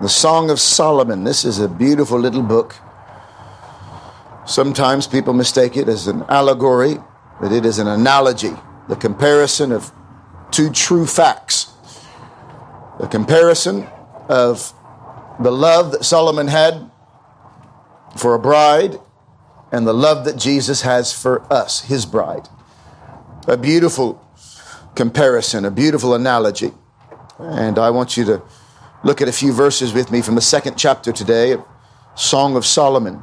The Song of Solomon. This is a beautiful little book. Sometimes people mistake it as an allegory, but it is an analogy, the comparison of two true facts. The comparison of the love that Solomon had for a bride and the love that Jesus has for us, his bride. A beautiful comparison, a beautiful analogy. And I want you to look at a few verses with me from the second chapter today of Song of Solomon.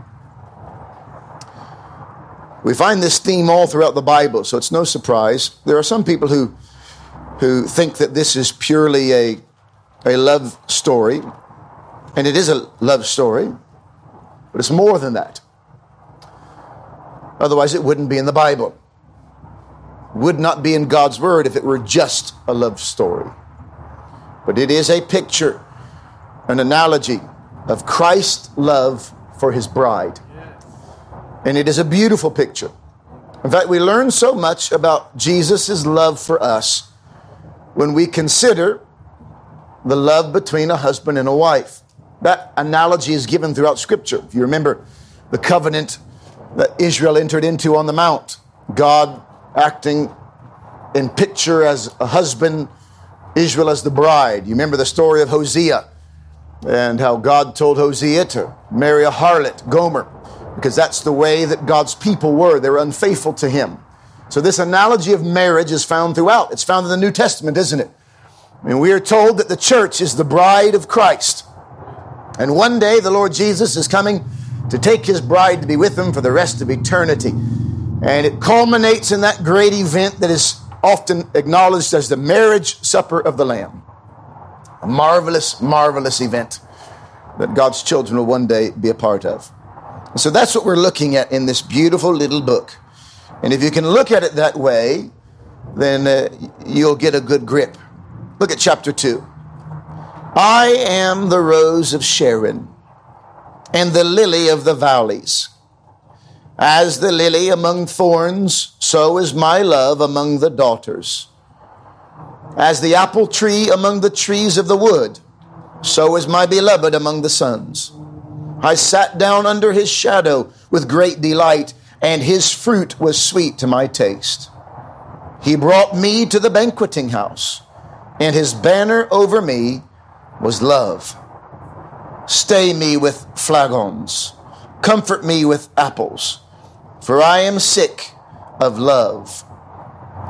We find this theme all throughout the Bible, so it's no surprise. There are some people who, who think that this is purely a, a love story, and it is a love story, but it's more than that. Otherwise, it wouldn't be in the Bible. would not be in God's Word if it were just a love story. But it is a picture, an analogy of Christ's love for his bride. And it is a beautiful picture. In fact, we learn so much about Jesus' love for us when we consider the love between a husband and a wife. That analogy is given throughout Scripture. If you remember the covenant that Israel entered into on the Mount, God acting in picture as a husband, Israel as the bride. You remember the story of Hosea and how God told Hosea to marry a harlot, Gomer, because that's the way that God's people were. They were unfaithful to him. So this analogy of marriage is found throughout. It's found in the New Testament, isn't it? I mean, we are told that the church is the bride of Christ. And one day the Lord Jesus is coming to take his bride to be with him for the rest of eternity. And it culminates in that great event that is often acknowledged as the marriage supper of the Lamb. A marvelous, marvelous event that God's children will one day be a part of. So that's what we're looking at in this beautiful little book. And if you can look at it that way, then uh, you'll get a good grip. Look at chapter 2. I am the rose of Sharon and the lily of the valleys. As the lily among thorns, so is my love among the daughters. As the apple tree among the trees of the wood, so is my beloved among the sons. I sat down under his shadow with great delight, and his fruit was sweet to my taste. He brought me to the banqueting house, and his banner over me was love. Stay me with flagons, comfort me with apples, for I am sick of love.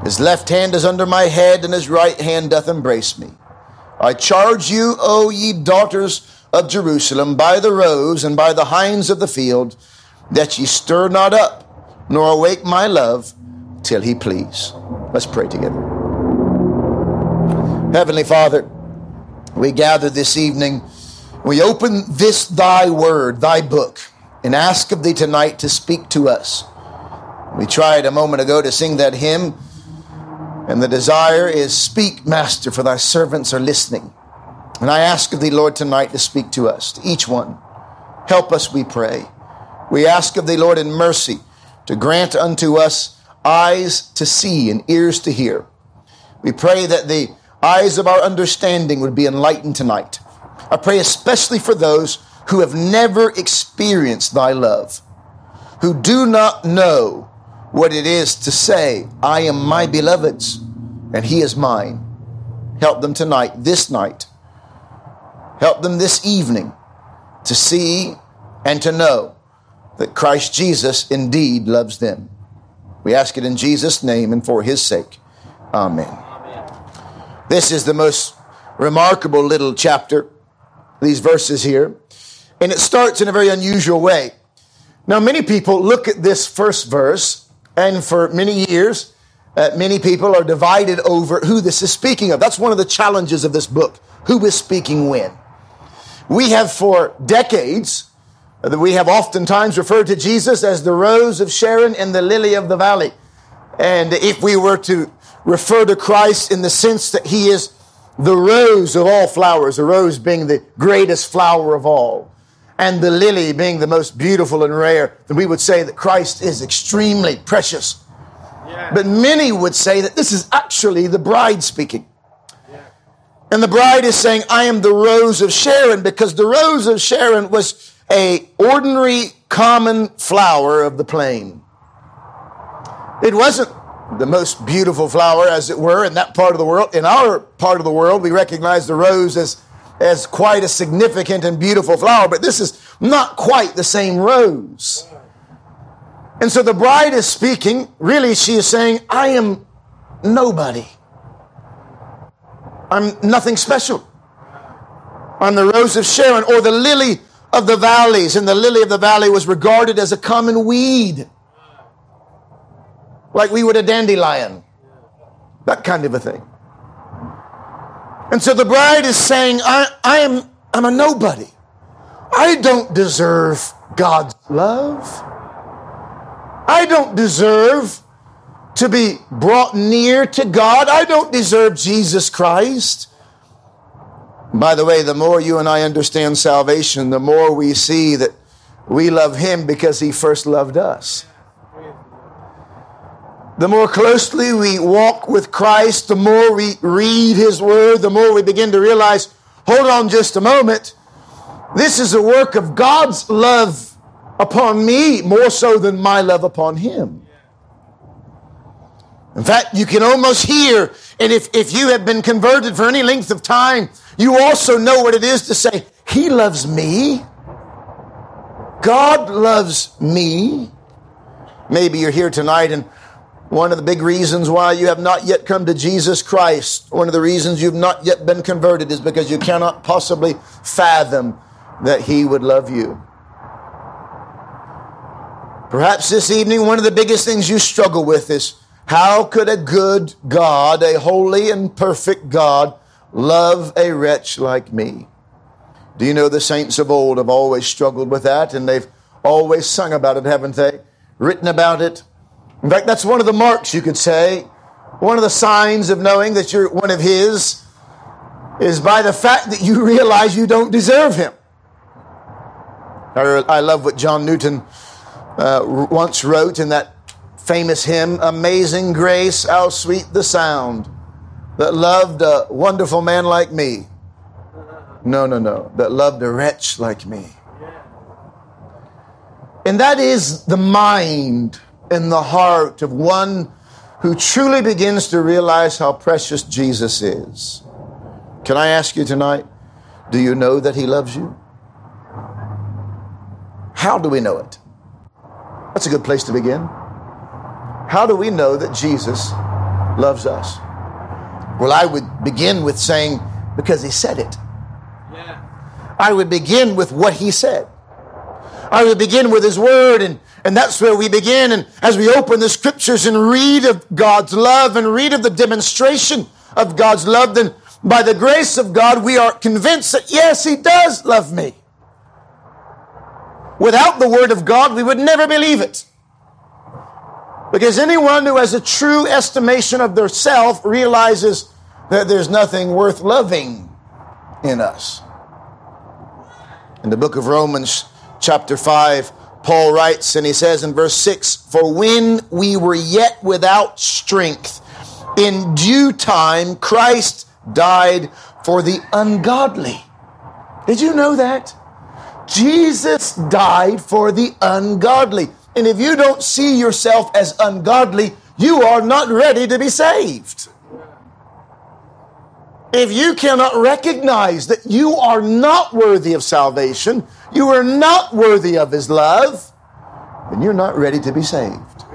His left hand is under my head, and his right hand doth embrace me. I charge you, O ye daughters of Jerusalem, by the roes and by the hinds of the field, that ye stir not up, nor awake my love, till he please. Let's pray together. Heavenly Father, we gather this evening we open this thy word, thy book, and ask of thee tonight to speak to us. We tried a moment ago to sing that hymn, and the desire is, Speak, Master, for thy servants are listening. And I ask of thee, Lord, tonight to speak to us, to each one. Help us, we pray. We ask of thee, Lord, in mercy, to grant unto us eyes to see and ears to hear. We pray that the eyes of our understanding would be enlightened tonight I pray especially for those who have never experienced thy love, who do not know what it is to say, I am my beloved's and he is mine. Help them tonight, this night. Help them this evening to see and to know that Christ Jesus indeed loves them. We ask it in Jesus' name and for his sake. Amen. Amen. This is the most remarkable little chapter these verses here. And it starts in a very unusual way. Now, many people look at this first verse, and for many years, uh, many people are divided over who this is speaking of. That's one of the challenges of this book. Who is speaking when? We have for decades, uh, we have oftentimes referred to Jesus as the rose of Sharon and the lily of the valley. And if we were to refer to Christ in the sense that he is the rose of all flowers, the rose being the greatest flower of all, and the lily being the most beautiful and rare, then we would say that Christ is extremely precious. Yeah. But many would say that this is actually the bride speaking. Yeah. And the bride is saying, I am the rose of Sharon because the rose of Sharon was a ordinary common flower of the plain. It wasn't the most beautiful flower, as it were, in that part of the world. In our part of the world, we recognize the rose as, as quite a significant and beautiful flower, but this is not quite the same rose. And so the bride is speaking. Really, she is saying, I am nobody. I'm nothing special. I'm the rose of Sharon or the lily of the valleys. And the lily of the valley was regarded as a common weed like we would a dandelion. That kind of a thing. And so the bride is saying, I, I am I'm a nobody. I don't deserve God's love. I don't deserve to be brought near to God. I don't deserve Jesus Christ. By the way, the more you and I understand salvation, the more we see that we love Him because He first loved us. The more closely we walk with Christ, the more we read His Word, the more we begin to realize hold on just a moment. This is a work of God's love upon me more so than my love upon Him. In fact, you can almost hear, and if, if you have been converted for any length of time, you also know what it is to say, He loves me. God loves me. Maybe you're here tonight and one of the big reasons why you have not yet come to Jesus Christ, one of the reasons you've not yet been converted is because you cannot possibly fathom that He would love you. Perhaps this evening, one of the biggest things you struggle with is how could a good God, a holy and perfect God, love a wretch like me? Do you know the saints of old have always struggled with that and they've always sung about it, haven't they? Written about it, in fact, that's one of the marks, you could say, one of the signs of knowing that you're one of His is by the fact that you realize you don't deserve Him. I love what John Newton uh, once wrote in that famous hymn, Amazing Grace, how sweet the sound that loved a wonderful man like me. No, no, no, that loved a wretch like me. And that is the mind in the heart of one who truly begins to realize how precious Jesus is. Can I ask you tonight, do you know that He loves you? How do we know it? That's a good place to begin. How do we know that Jesus loves us? Well, I would begin with saying, because He said it. Yeah. I would begin with what He said. I would begin with His Word and and that's where we begin. And as we open the scriptures and read of God's love and read of the demonstration of God's love, then by the grace of God, we are convinced that yes, He does love me. Without the Word of God, we would never believe it. Because anyone who has a true estimation of their self realizes that there's nothing worth loving in us. In the book of Romans, chapter 5, Paul writes, and he says in verse 6 For when we were yet without strength, in due time Christ died for the ungodly. Did you know that? Jesus died for the ungodly. And if you don't see yourself as ungodly, you are not ready to be saved. If you cannot recognize that you are not worthy of salvation, you are not worthy of His love, then you're not ready to be saved.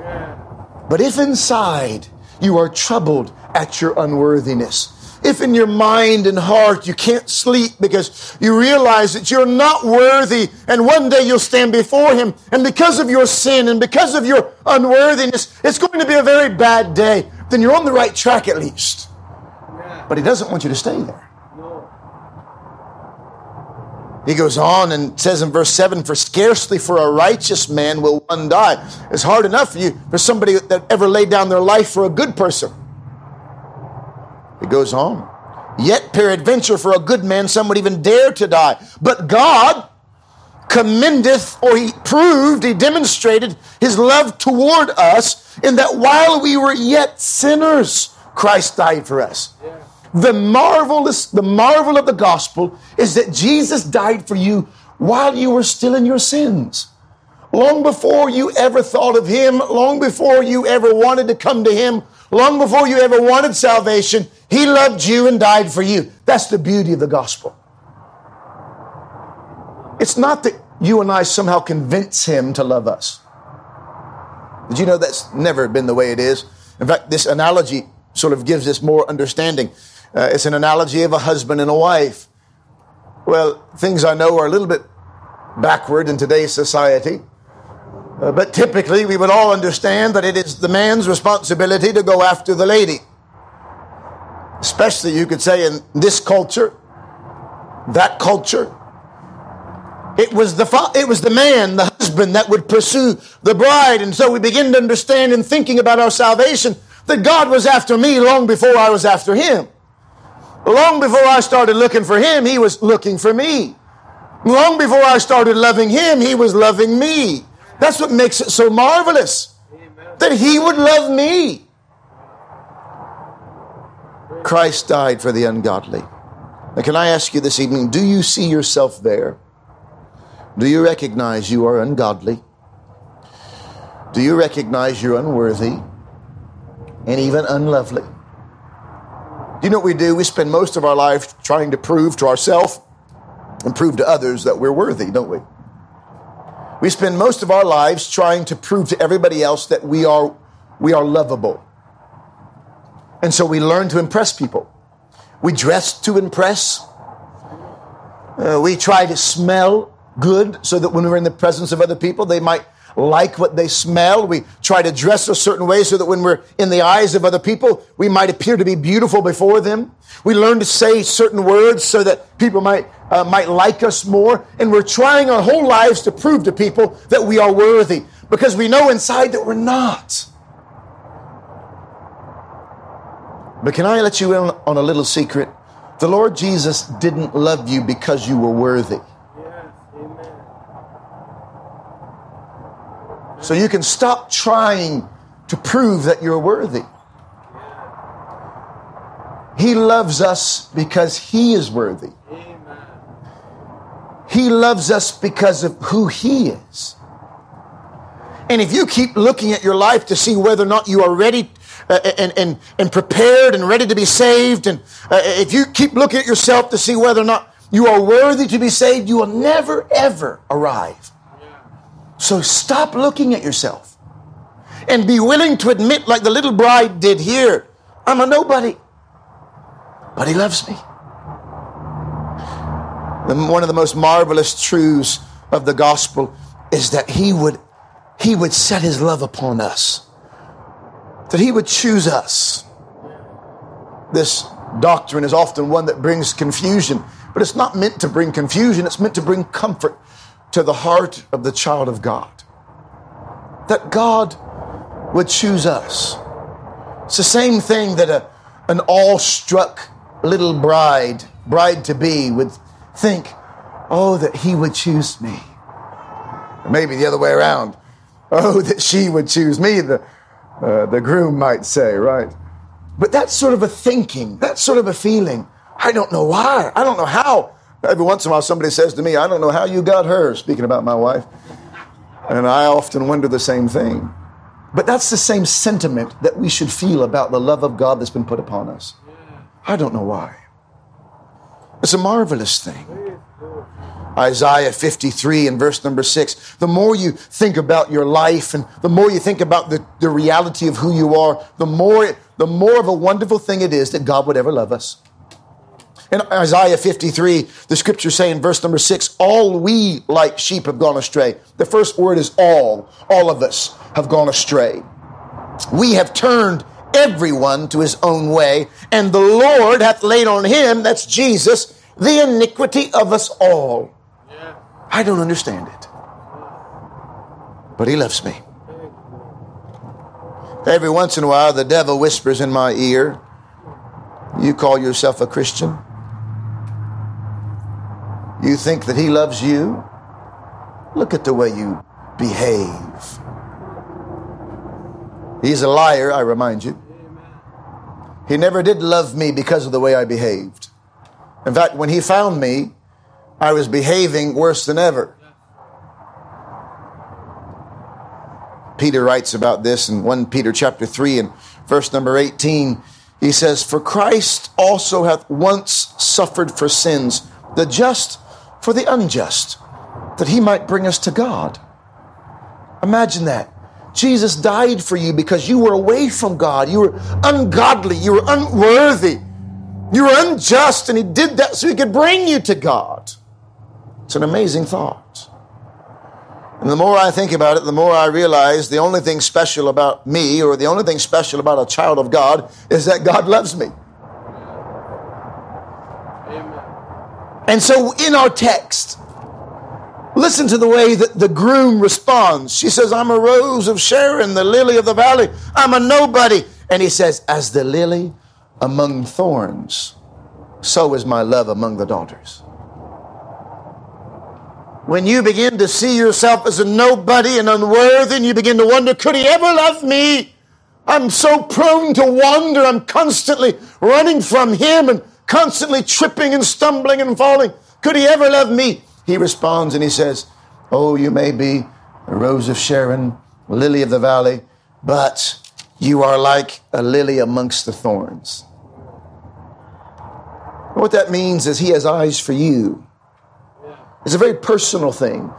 But if inside you are troubled at your unworthiness, if in your mind and heart you can't sleep because you realize that you're not worthy and one day you'll stand before Him and because of your sin and because of your unworthiness, it's going to be a very bad day, then you're on the right track at least. But He doesn't want you to stay there. He goes on and says in verse 7 For scarcely for a righteous man will one die. It's hard enough for you, for somebody that ever laid down their life for a good person. He goes on. Yet, peradventure, for a good man, some would even dare to die. But God commendeth, or he proved, he demonstrated his love toward us in that while we were yet sinners, Christ died for us. The marvelous, the marvel of the gospel is that Jesus died for you while you were still in your sins. Long before you ever thought of Him, long before you ever wanted to come to Him, long before you ever wanted salvation, He loved you and died for you. That's the beauty of the gospel. It's not that you and I somehow convince Him to love us. Did you know that's never been the way it is? In fact, this analogy sort of gives us more understanding. Uh, it's an analogy of a husband and a wife. Well, things I know are a little bit backward in today's society. Uh, but typically, we would all understand that it is the man's responsibility to go after the lady. Especially, you could say, in this culture, that culture. It was the fa- it was the man, the husband, that would pursue the bride, and so we begin to understand in thinking about our salvation that God was after me long before I was after Him. Long before I started looking for him, he was looking for me. Long before I started loving him, he was loving me. That's what makes it so marvelous that he would love me. Christ died for the ungodly. Now, can I ask you this evening do you see yourself there? Do you recognize you are ungodly? Do you recognize you're unworthy and even unlovely? Do you know what we do? We spend most of our life trying to prove to ourselves and prove to others that we're worthy, don't we? We spend most of our lives trying to prove to everybody else that we are, we are lovable. And so we learn to impress people. We dress to impress. Uh, we try to smell good so that when we're in the presence of other people, they might like what they smell. We try to dress a certain way so that when we're in the eyes of other people, we might appear to be beautiful before them. We learn to say certain words so that people might, uh, might like us more. And we're trying our whole lives to prove to people that we are worthy because we know inside that we're not. But can I let you in on a little secret? The Lord Jesus didn't love you because you were worthy. So you can stop trying to prove that you're worthy. He loves us because He is worthy. He loves us because of who He is. And if you keep looking at your life to see whether or not you are ready uh, and, and, and prepared and ready to be saved, and uh, if you keep looking at yourself to see whether or not you are worthy to be saved, you will never, ever arrive. So stop looking at yourself and be willing to admit, like the little bride did here, I'm a nobody, but he loves me. One of the most marvelous truths of the gospel is that he would, he would set his love upon us, that he would choose us. This doctrine is often one that brings confusion, but it's not meant to bring confusion, it's meant to bring comfort to the heart of the child of God. That God would choose us. It's the same thing that a, an awestruck little bride, bride to be, would think, oh, that he would choose me. Or maybe the other way around. Oh, that she would choose me, the, uh, the groom might say, right? But that's sort of a thinking, that's sort of a feeling. I don't know why. I don't know how. Every once in a while, somebody says to me, I don't know how you got her, speaking about my wife. And I often wonder the same thing. But that's the same sentiment that we should feel about the love of God that's been put upon us. I don't know why. It's a marvelous thing. Isaiah 53 and verse number 6. The more you think about your life and the more you think about the, the reality of who you are, the more, the more of a wonderful thing it is that God would ever love us. In Isaiah 53, the scriptures say in verse number six, all we like sheep have gone astray. The first word is all. All of us have gone astray. We have turned everyone to his own way, and the Lord hath laid on him, that's Jesus, the iniquity of us all. Yeah. I don't understand it. But he loves me. Every once in a while, the devil whispers in my ear, You call yourself a Christian? You think that He loves you? Look at the way you behave. He's a liar, I remind you. He never did love me because of the way I behaved. In fact, when he found me, I was behaving worse than ever. Peter writes about this in 1 Peter chapter 3 and verse number 18. He says, For Christ also hath once suffered for sins, the just for the unjust, that he might bring us to God. Imagine that. Jesus died for you because you were away from God. You were ungodly. You were unworthy. You were unjust, and he did that so he could bring you to God. It's an amazing thought. And the more I think about it, the more I realize the only thing special about me or the only thing special about a child of God is that God loves me. Amen. And so in our text, listen to the way that the groom responds. She says, I'm a rose of Sharon, the lily of the valley. I'm a nobody. And he says, As the lily among thorns, so is my love among the daughters when you begin to see yourself as a nobody and unworthy, and you begin to wonder, could he ever love me? I'm so prone to wander. I'm constantly running from him and constantly tripping and stumbling and falling. Could he ever love me? He responds and he says, Oh, you may be a rose of Sharon, lily of the valley, but you are like a lily amongst the thorns. What that means is he has eyes for you. It's a very personal thing.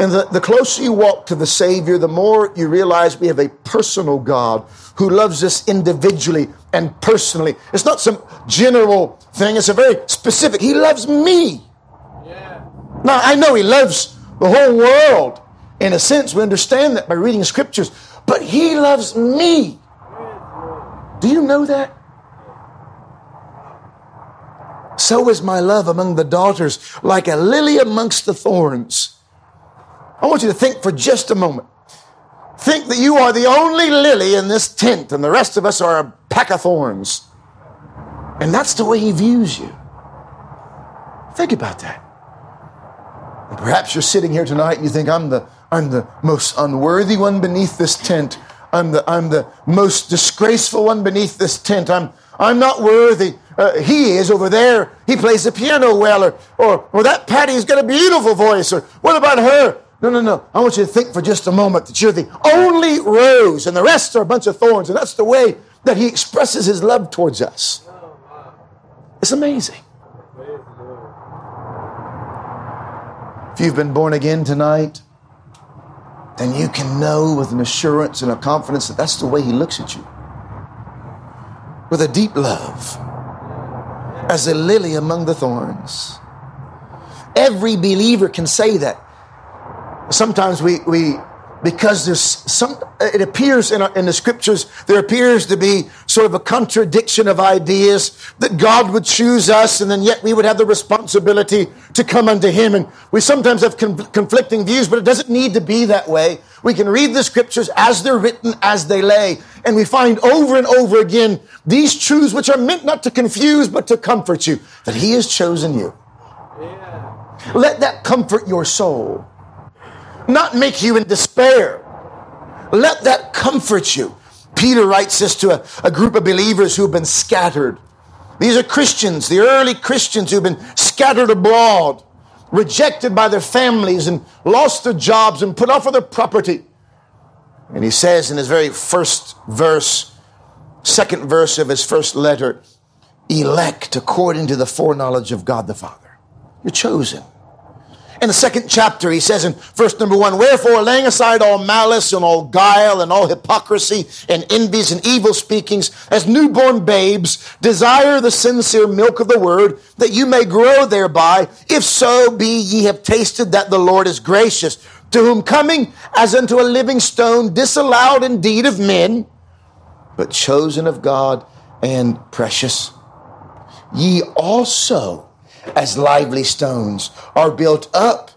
And the, the closer you walk to the Savior, the more you realize we have a personal God who loves us individually and personally. It's not some general thing, it's a very specific. He loves me. Yeah. Now, I know He loves the whole world. In a sense, we understand that by reading scriptures, but He loves me. Do you know that? So is my love among the daughters, like a lily amongst the thorns. I want you to think for just a moment. Think that you are the only lily in this tent, and the rest of us are a pack of thorns. And that's the way he views you. Think about that. And perhaps you're sitting here tonight and you think, I'm the, I'm the most unworthy one beneath this tent. I'm the, I'm the most disgraceful one beneath this tent. I'm, I'm not worthy. Uh, he is over there. He plays the piano well, or, or, or that Patty's got a beautiful voice, or what about her? No, no, no. I want you to think for just a moment that you're the only rose, and the rest are a bunch of thorns, and that's the way that he expresses his love towards us. It's amazing. If you've been born again tonight, then you can know with an assurance and a confidence that that's the way he looks at you with a deep love as a lily among the thorns. Every believer can say that. Sometimes we, we because there's some, it appears in, in the scriptures, there appears to be sort of a contradiction of ideas that God would choose us and then yet we would have the responsibility to come unto Him. And we sometimes have con- conflicting views, but it doesn't need to be that way. We can read the scriptures as they're written, as they lay. And we find over and over again these truths which are meant not to confuse, but to comfort you, that He has chosen you. Yeah. Let that comfort your soul not make you in despair. Let that comfort you. Peter writes this to a, a group of believers who've been scattered. These are Christians, the early Christians who've been scattered abroad, rejected by their families and lost their jobs and put off of their property. And he says in his very first verse, second verse of his first letter, elect according to the foreknowledge of God the Father. You're chosen. In the second chapter, he says in verse number one, Wherefore, laying aside all malice and all guile and all hypocrisy and envies and evil speakings, as newborn babes, desire the sincere milk of the word, that you may grow thereby, if so be ye have tasted that the Lord is gracious, to whom coming as unto a living stone, disallowed indeed of men, but chosen of God and precious. Ye also, as lively stones, are built up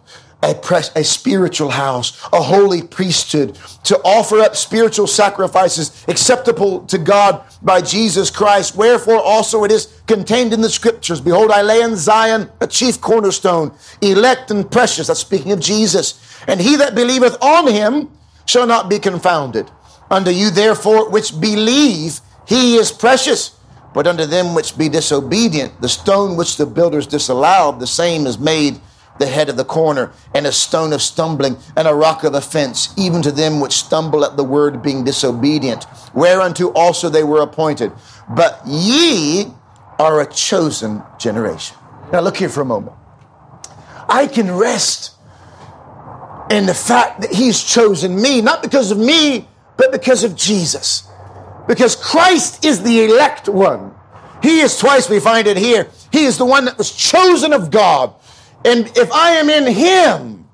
a, pres- a spiritual house, a holy priesthood, to offer up spiritual sacrifices acceptable to God by Jesus Christ. Wherefore also it is contained in the scriptures Behold, I lay in Zion a chief cornerstone, elect and precious. That's speaking of Jesus. And he that believeth on him shall not be confounded. Unto you, therefore, which believe, he is precious. But unto them which be disobedient, the stone which the builders disallowed, the same is made the head of the corner, and a stone of stumbling, and a rock of offense, even to them which stumble at the word being disobedient, whereunto also they were appointed. But ye are a chosen generation. Now look here for a moment. I can rest in the fact that he's chosen me, not because of me, but because of Jesus. Because Christ is the elect one. He is twice, we find it here. He is the one that was chosen of God. And if I am in Him,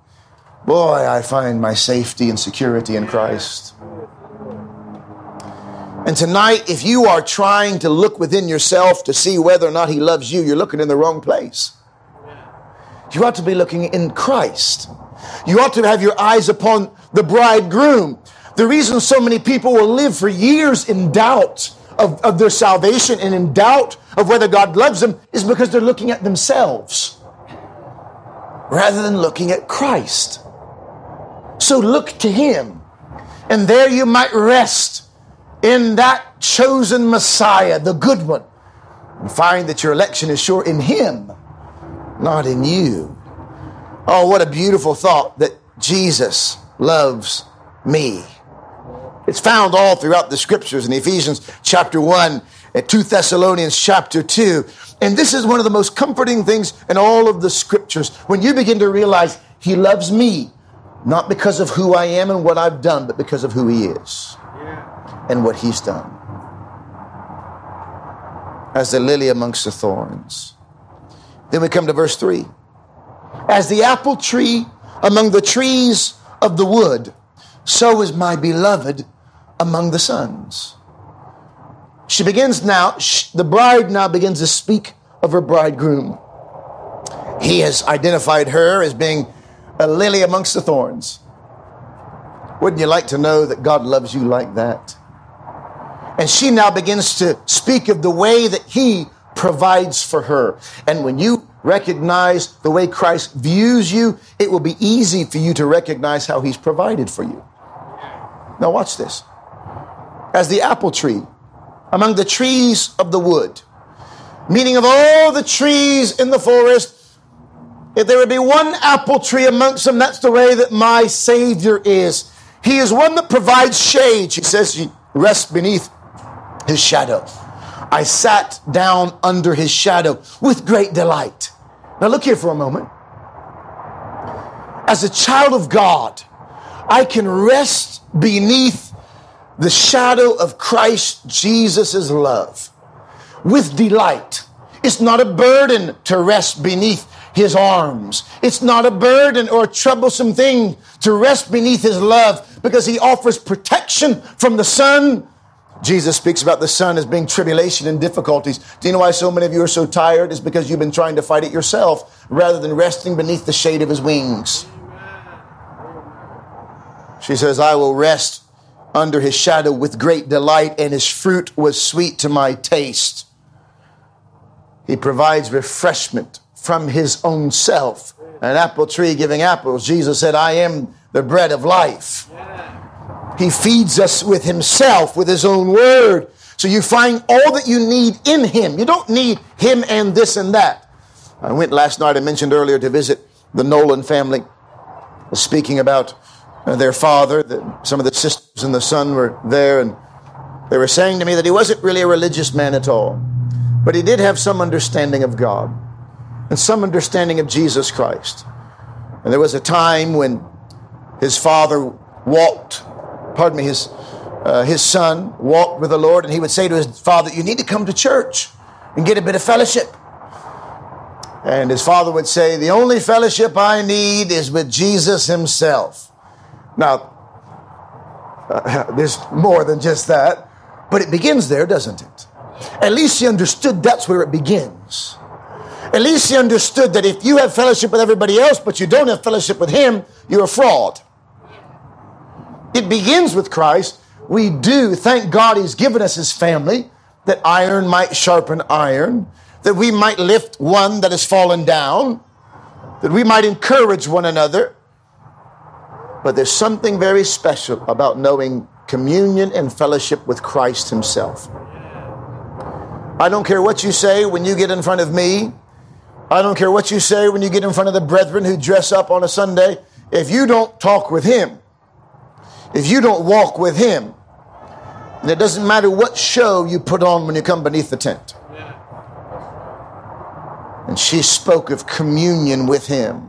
boy, I find my safety and security in Christ. And tonight, if you are trying to look within yourself to see whether or not He loves you, you're looking in the wrong place. You ought to be looking in Christ. You ought to have your eyes upon the bridegroom. The reason so many people will live for years in doubt of, of their salvation and in doubt of whether God loves them is because they're looking at themselves rather than looking at Christ. So look to Him, and there you might rest in that chosen Messiah, the good one, and find that your election is sure in Him, not in you. Oh, what a beautiful thought that Jesus loves me. It's found all throughout the scriptures in Ephesians chapter 1 and 2 Thessalonians chapter 2. And this is one of the most comforting things in all of the scriptures when you begin to realize He loves me, not because of who I am and what I've done, but because of who He is and what He's done. As the lily amongst the thorns. Then we come to verse 3. As the apple tree among the trees of the wood, so is my beloved among the sons. She begins now, the bride now begins to speak of her bridegroom. He has identified her as being a lily amongst the thorns. Wouldn't you like to know that God loves you like that? And she now begins to speak of the way that He provides for her. And when you recognize the way Christ views you, it will be easy for you to recognize how He's provided for you. Now, watch this as the apple tree among the trees of the wood. Meaning, of all the trees in the forest, if there would be one apple tree amongst them, that's the way that my Savior is. He is one that provides shade. She says, she rests beneath his shadow. I sat down under his shadow with great delight. Now, look here for a moment. As a child of God, I can rest beneath the shadow of Christ Jesus' love with delight. It's not a burden to rest beneath his arms. It's not a burden or a troublesome thing to rest beneath his love because he offers protection from the sun. Jesus speaks about the sun as being tribulation and difficulties. Do you know why so many of you are so tired? It's because you've been trying to fight it yourself rather than resting beneath the shade of his wings. She says, I will rest under his shadow with great delight, and his fruit was sweet to my taste. He provides refreshment from his own self. An apple tree giving apples. Jesus said, I am the bread of life. He feeds us with himself, with his own word. So you find all that you need in him. You don't need him and this and that. I went last night, I mentioned earlier, to visit the Nolan family, speaking about their father, the, some of the sisters and the son were there, and they were saying to me that he wasn't really a religious man at all, but he did have some understanding of God and some understanding of Jesus Christ. And there was a time when his father walked, pardon me, his, uh, his son walked with the Lord, and he would say to his father, You need to come to church and get a bit of fellowship. And his father would say, The only fellowship I need is with Jesus himself. Now, uh, there's more than just that, but it begins there, doesn't it? At least he understood that's where it begins. At least he understood that if you have fellowship with everybody else, but you don't have fellowship with him, you're a fraud. It begins with Christ. We do, thank God he's given us his family, that iron might sharpen iron, that we might lift one that has fallen down, that we might encourage one another, but there's something very special about knowing communion and fellowship with Christ Himself. I don't care what you say when you get in front of me. I don't care what you say when you get in front of the brethren who dress up on a Sunday. If you don't talk with him, if you don't walk with him, and it doesn't matter what show you put on when you come beneath the tent. And she spoke of communion with him,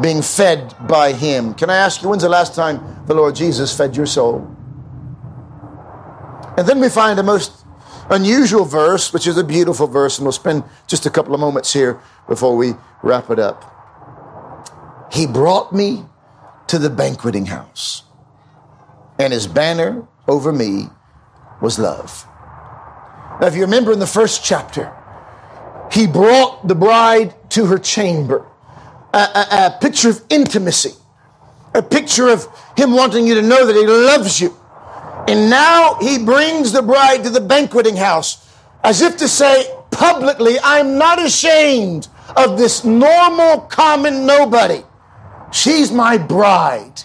being fed by him. Can I ask you, when's the last time the Lord Jesus fed your soul? And then we find a most unusual verse, which is a beautiful verse, and we'll spend just a couple of moments here before we wrap it up. He brought me to the banqueting house, and his banner over me was love. Now, if you remember in the first chapter, he brought the bride to her chamber, a, a, a picture of intimacy, a picture of him wanting you to know that he loves you. And now he brings the bride to the banqueting house as if to say publicly, I'm not ashamed of this normal, common nobody. She's my bride.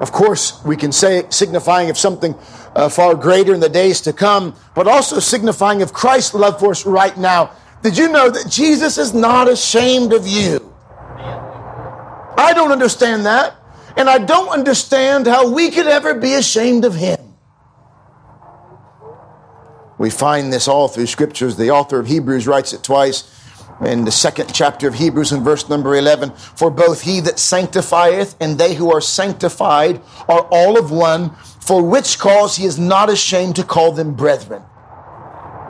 Of course, we can say signifying of something uh, far greater in the days to come, but also signifying of Christ's love for us right now. Did you know that Jesus is not ashamed of you? I don't understand that, and I don't understand how we could ever be ashamed of him. We find this all through scriptures. The author of Hebrews writes it twice in the second chapter of Hebrews in verse number 11 For both he that sanctifieth and they who are sanctified are all of one, for which cause he is not ashamed to call them brethren.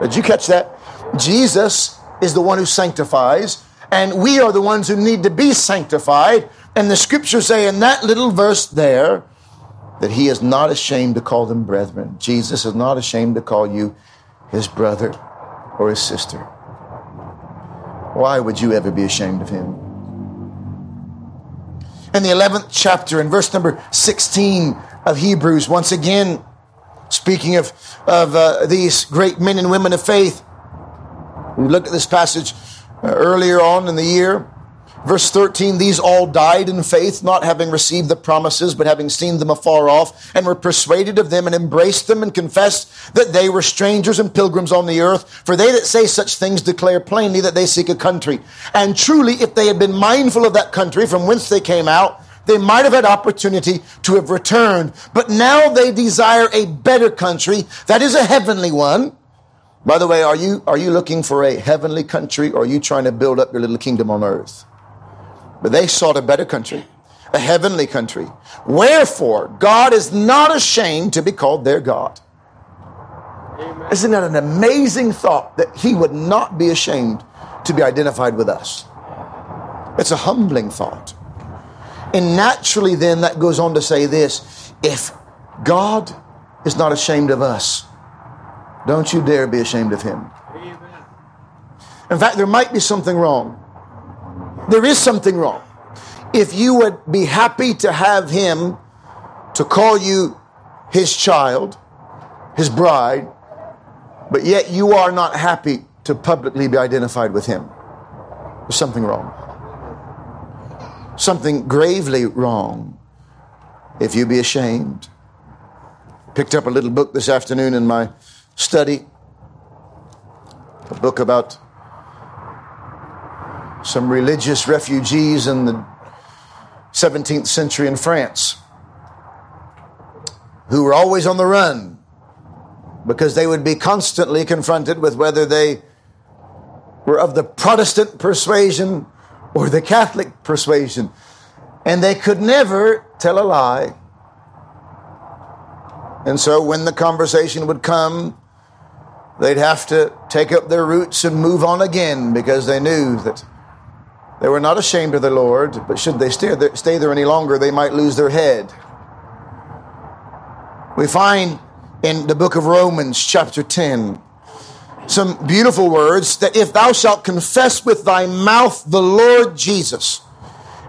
Did you catch that? Jesus is the one who sanctifies, and we are the ones who need to be sanctified. And the scriptures say in that little verse there that he is not ashamed to call them brethren. Jesus is not ashamed to call you his brother or his sister. Why would you ever be ashamed of him? In the 11th chapter, in verse number 16 of Hebrews, once again, speaking of, of uh, these great men and women of faith, we looked at this passage uh, earlier on in the year. Verse 13, these all died in faith, not having received the promises, but having seen them afar off, and were persuaded of them, and embraced them, and confessed that they were strangers and pilgrims on the earth. For they that say such things declare plainly that they seek a country. And truly, if they had been mindful of that country from whence they came out, they might have had opportunity to have returned. But now they desire a better country, that is a heavenly one. By the way, are you, are you looking for a heavenly country, or are you trying to build up your little kingdom on earth? But they sought a better country, a heavenly country. Wherefore, God is not ashamed to be called their God. Amen. Isn't that an amazing thought that He would not be ashamed to be identified with us? It's a humbling thought. And naturally, then, that goes on to say this if God is not ashamed of us, don't you dare be ashamed of Him. In fact, there might be something wrong there is something wrong. If you would be happy to have him to call you his child, his bride, but yet you are not happy to publicly be identified with him, there's something wrong. Something gravely wrong if you be ashamed. Picked up a little book this afternoon in my study, a book about some religious refugees in the 17th century in France who were always on the run because they would be constantly confronted with whether they were of the Protestant persuasion or the Catholic persuasion. And they could never tell a lie. And so when the conversation would come, they'd have to take up their roots and move on again because they knew that they were not ashamed of the Lord, but should they stay there, any longer, they might lose their head. We find in the book of Romans, chapter 10, some beautiful words that if thou shalt confess with thy mouth the Lord Jesus,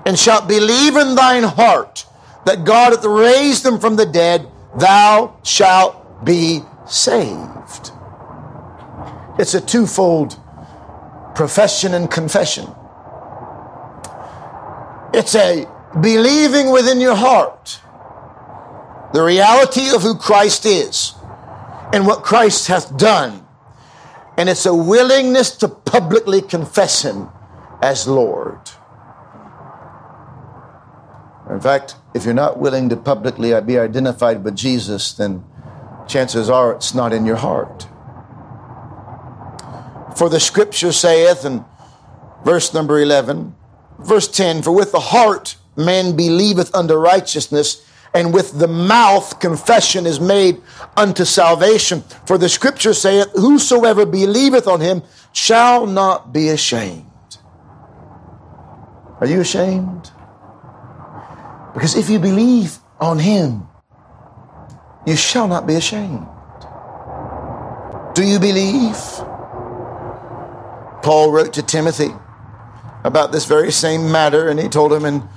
and shalt believe in thine heart that God hath raised him from the dead, thou shalt be saved. It's a twofold profession and confession. It's a believing within your heart the reality of who Christ is and what Christ hath done. And it's a willingness to publicly confess Him as Lord. In fact, if you're not willing to publicly be identified with Jesus, then chances are it's not in your heart. For the scripture saith in verse number 11, verse 10, For with the heart man believeth unto righteousness, and with the mouth confession is made unto salvation. For the scripture saith, Whosoever believeth on him shall not be ashamed. Are you ashamed? Because if you believe on him, you shall not be ashamed. Do you believe? Paul wrote to Timothy about this very same matter, and he told him in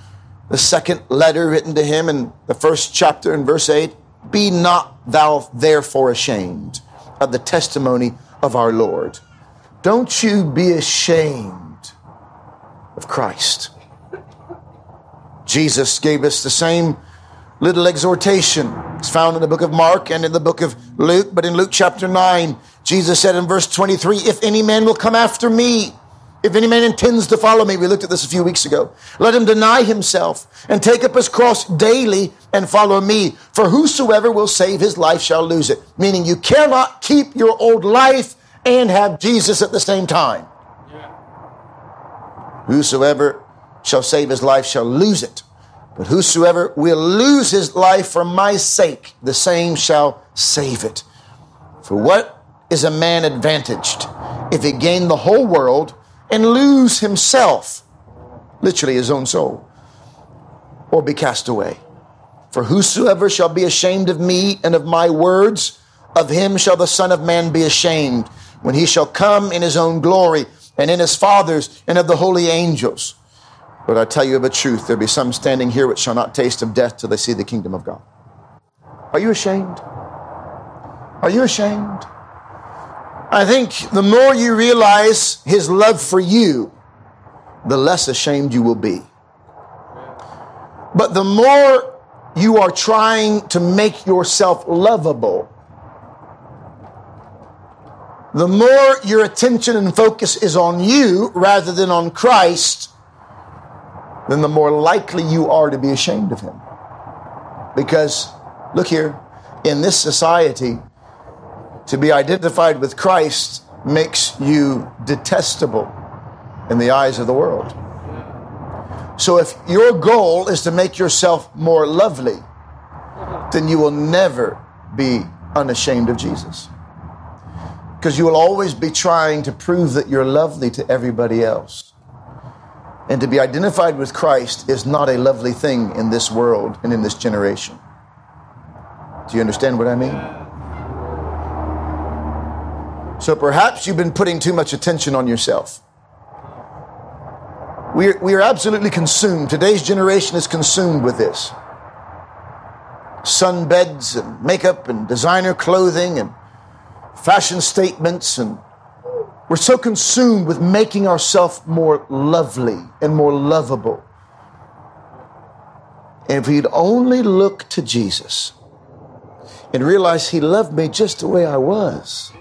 the second letter written to him in the first chapter in verse 8 Be not thou therefore ashamed of the testimony of our Lord. Don't you be ashamed of Christ. Jesus gave us the same little exhortation. It's found in the book of Mark and in the book of Luke, but in Luke chapter 9, Jesus said in verse 23, If any man will come after me, if any man intends to follow me, we looked at this a few weeks ago, let him deny himself and take up his cross daily and follow me. For whosoever will save his life shall lose it. Meaning you cannot keep your old life and have Jesus at the same time. Yeah. Whosoever shall save his life shall lose it. But whosoever will lose his life for my sake, the same shall save it. For what is a man advantaged if he gain the whole world and lose himself, literally his own soul, or be cast away? For whosoever shall be ashamed of me and of my words, of him shall the Son of Man be ashamed when he shall come in his own glory and in his Father's and of the holy angels. But I tell you of a truth, there be some standing here which shall not taste of death till they see the kingdom of God. Are you ashamed? Are you ashamed? I think the more you realize his love for you, the less ashamed you will be. But the more you are trying to make yourself lovable, the more your attention and focus is on you rather than on Christ, then the more likely you are to be ashamed of him. Because, look here, in this society, to be identified with Christ makes you detestable in the eyes of the world. So if your goal is to make yourself more lovely, then you will never be unashamed of Jesus. Because you will always be trying to prove that you're lovely to everybody else. And to be identified with Christ is not a lovely thing in this world and in this generation. Do you understand what I mean? So perhaps you've been putting too much attention on yourself. We are, we are absolutely consumed. Today's generation is consumed with this sunbeds and makeup and designer clothing and fashion statements and we're so consumed with making ourselves more lovely and more lovable. And if we'd only look to Jesus and realize He loved me just the way I was,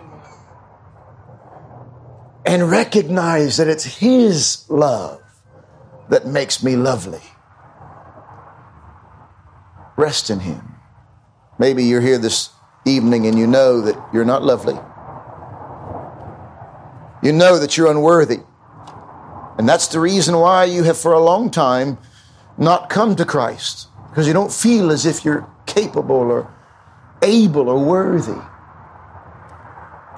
and recognize that it's His love that makes me lovely, rest in Him. Maybe you're here this evening and you know that you're not lovely. You know that you're unworthy. And that's the reason why you have, for a long time, not come to Christ, because you don't feel as if you're capable or able or worthy.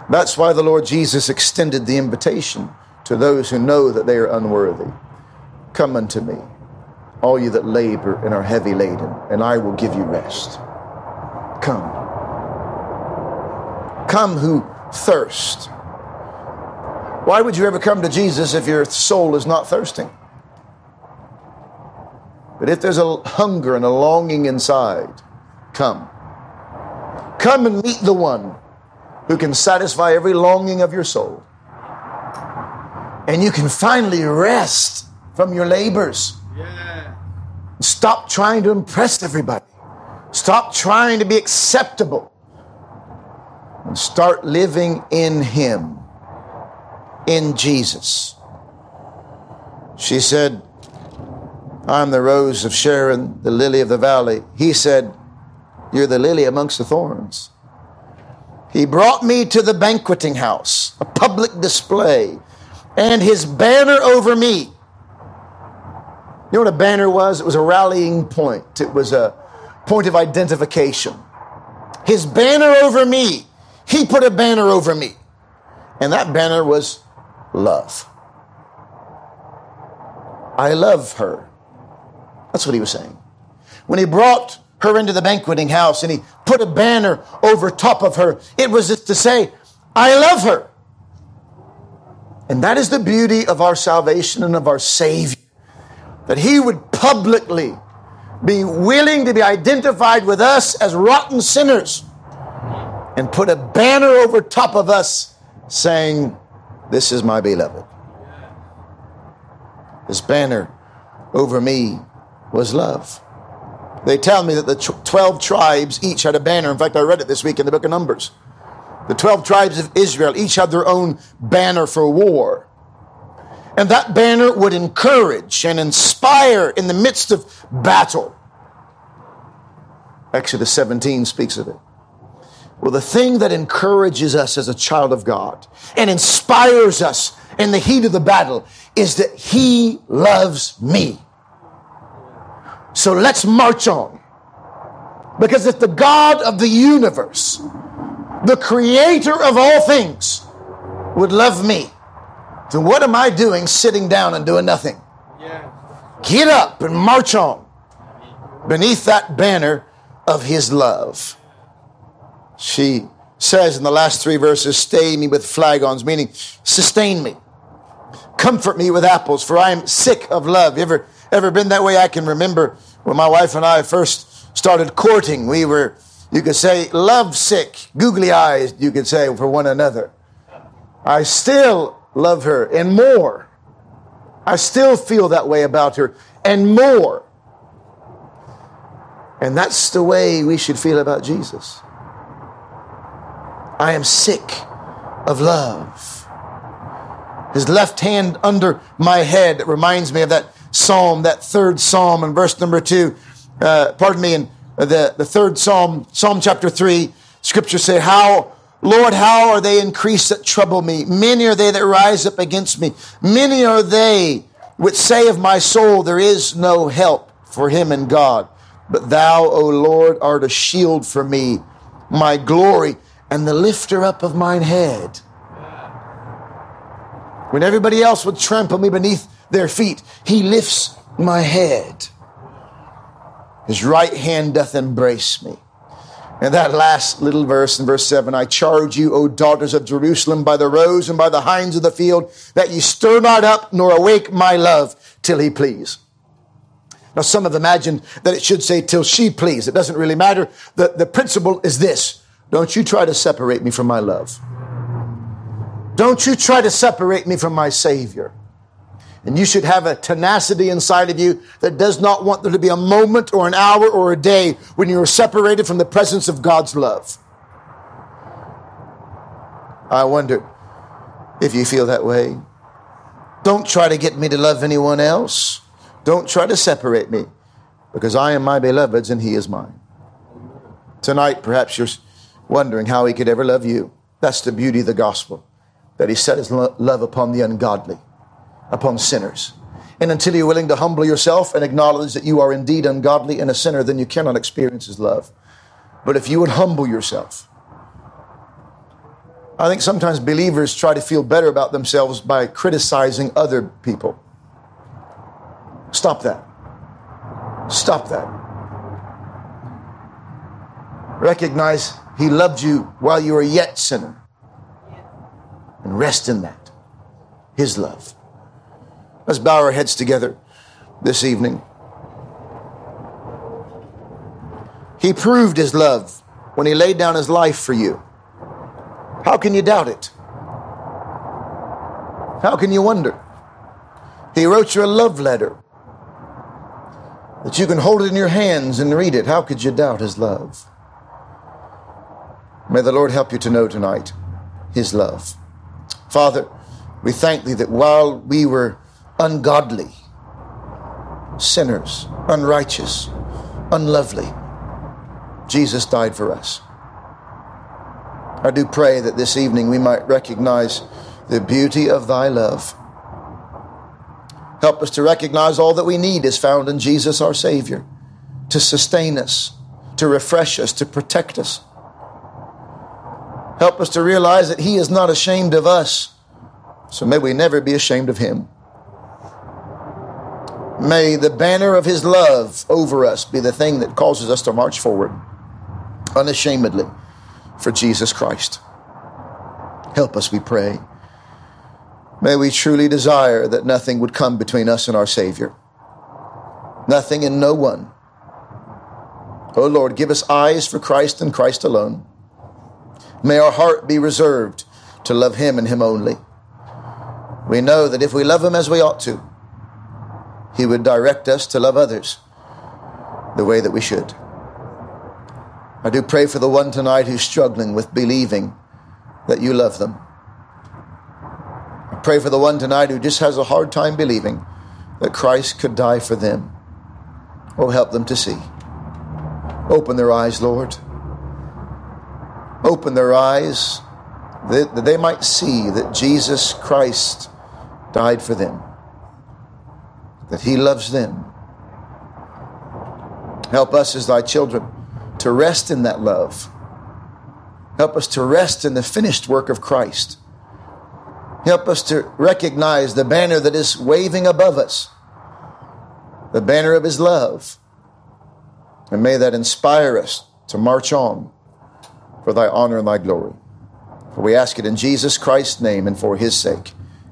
That's why the Lord Jesus extended the invitation to those who know that they are unworthy. Come unto me, all you that labor and are heavy laden, and I will give you rest. Come. Come who thirst. Why would you ever come to Jesus if your soul is not thirsting? But if there's a hunger and a longing inside, come. Come and meet the one who can satisfy every longing of your soul. And you can finally rest from your labors. Yeah. Stop trying to impress everybody. Stop trying to be acceptable. And start living in Him in Jesus. She said, I'm the rose of Sharon, the lily of the valley. He said, You're the lily amongst the thorns. He brought me to the banqueting house, a public display, and his banner over me. You know what a banner was? It was a rallying point, it was a point of identification. His banner over me, he put a banner over me. And that banner was love. I love her. That's what he was saying. When he brought her into the banqueting house and he put a banner over top of her, it was to say, I love her. And that is the beauty of our salvation and of our Savior. That he would publicly be willing to be identified with us as rotten sinners and put a banner over top of us saying, This is my beloved. This banner over me was love. They tell me that the 12 tribes each had a banner. In fact, I read it this week in the book of Numbers. The 12 tribes of Israel each had their own banner for war. And that banner would encourage and inspire in the midst of battle. Exodus 17 speaks of it. Well, the thing that encourages us as a child of God and inspires us in the heat of the battle is that He loves me. So let's march on. Because if the God of the universe, the creator of all things, would love me, then what am I doing sitting down and doing nothing? Yeah. Get up and march on beneath that banner of his love. She says in the last three verses, stay me with flagons, meaning sustain me. Comfort me with apples, for I am sick of love. You ever, ever been that way? I can remember when my wife and I first started courting, we were, you could say, love sick, googly eyes, you could say, for one another. I still love her and more. I still feel that way about her and more. And that's the way we should feel about Jesus. I am sick of love. His left hand under my head reminds me of that psalm, that third psalm in verse number two, uh, pardon me, in the, the third psalm, Psalm chapter three, scripture say, How, Lord, how are they increased that trouble me? Many are they that rise up against me. Many are they which say of my soul, There is no help for him in God. But thou, O Lord, art a shield for me, my glory, and the lifter up of mine head. When everybody else would trample me beneath their feet. He lifts my head. His right hand doth embrace me. And that last little verse in verse 7 I charge you, O daughters of Jerusalem, by the roes and by the hinds of the field, that ye stir not up nor awake my love till he please. Now, some have imagined that it should say till she please. It doesn't really matter. The, the principle is this don't you try to separate me from my love. Don't you try to separate me from my Savior. And you should have a tenacity inside of you that does not want there to be a moment or an hour or a day when you are separated from the presence of God's love. I wonder if you feel that way. Don't try to get me to love anyone else. Don't try to separate me because I am my beloved's and he is mine. Tonight, perhaps you're wondering how he could ever love you. That's the beauty of the gospel, that he set his love upon the ungodly upon sinners. And until you're willing to humble yourself and acknowledge that you are indeed ungodly and a sinner, then you cannot experience His love. But if you would humble yourself, I think sometimes believers try to feel better about themselves by criticizing other people. Stop that. Stop that. Recognize He loved you while you were yet sinner. And rest in that. His love. Let's bow our heads together this evening. He proved his love when he laid down his life for you. How can you doubt it? How can you wonder? He wrote you a love letter that you can hold it in your hands and read it. How could you doubt his love? May the Lord help you to know tonight his love. Father, We thank thee that while we were ungodly, sinners, unrighteous, unlovely, Jesus died for us. I do pray that this evening we might recognize the beauty of thy love. Help us to recognize all that we need is found in Jesus, our Savior, to sustain us, to refresh us, to protect us. Help us to realize that He is not ashamed of us, so may we never be ashamed of Him. May the banner of His love over us be the thing that causes us to march forward unashamedly for Jesus Christ. Help us, we pray. May we truly desire that nothing would come between us and our Savior. Nothing and no one. Oh Lord, give us eyes for Christ and Christ alone. May our heart be reserved to love Him and Him only. We know that if we love Him as we ought to, He would direct us to love others the way that we should. I do pray for the one tonight who's struggling with believing that you love them. I pray for the one tonight who just has a hard time believing that Christ could die for them. Oh, help them to see. Open their eyes, Lord. Open their eyes that, they might see that Jesus Christ died for them, that He loves them. Help us as thy children to rest in that love. Help us to rest in the finished work of Christ. Help us to recognize the banner that is waving above us, the banner of His love. And may that inspire us to march on for Thy honor and Thy glory. For we ask it in Jesus Christ's name and for His sake.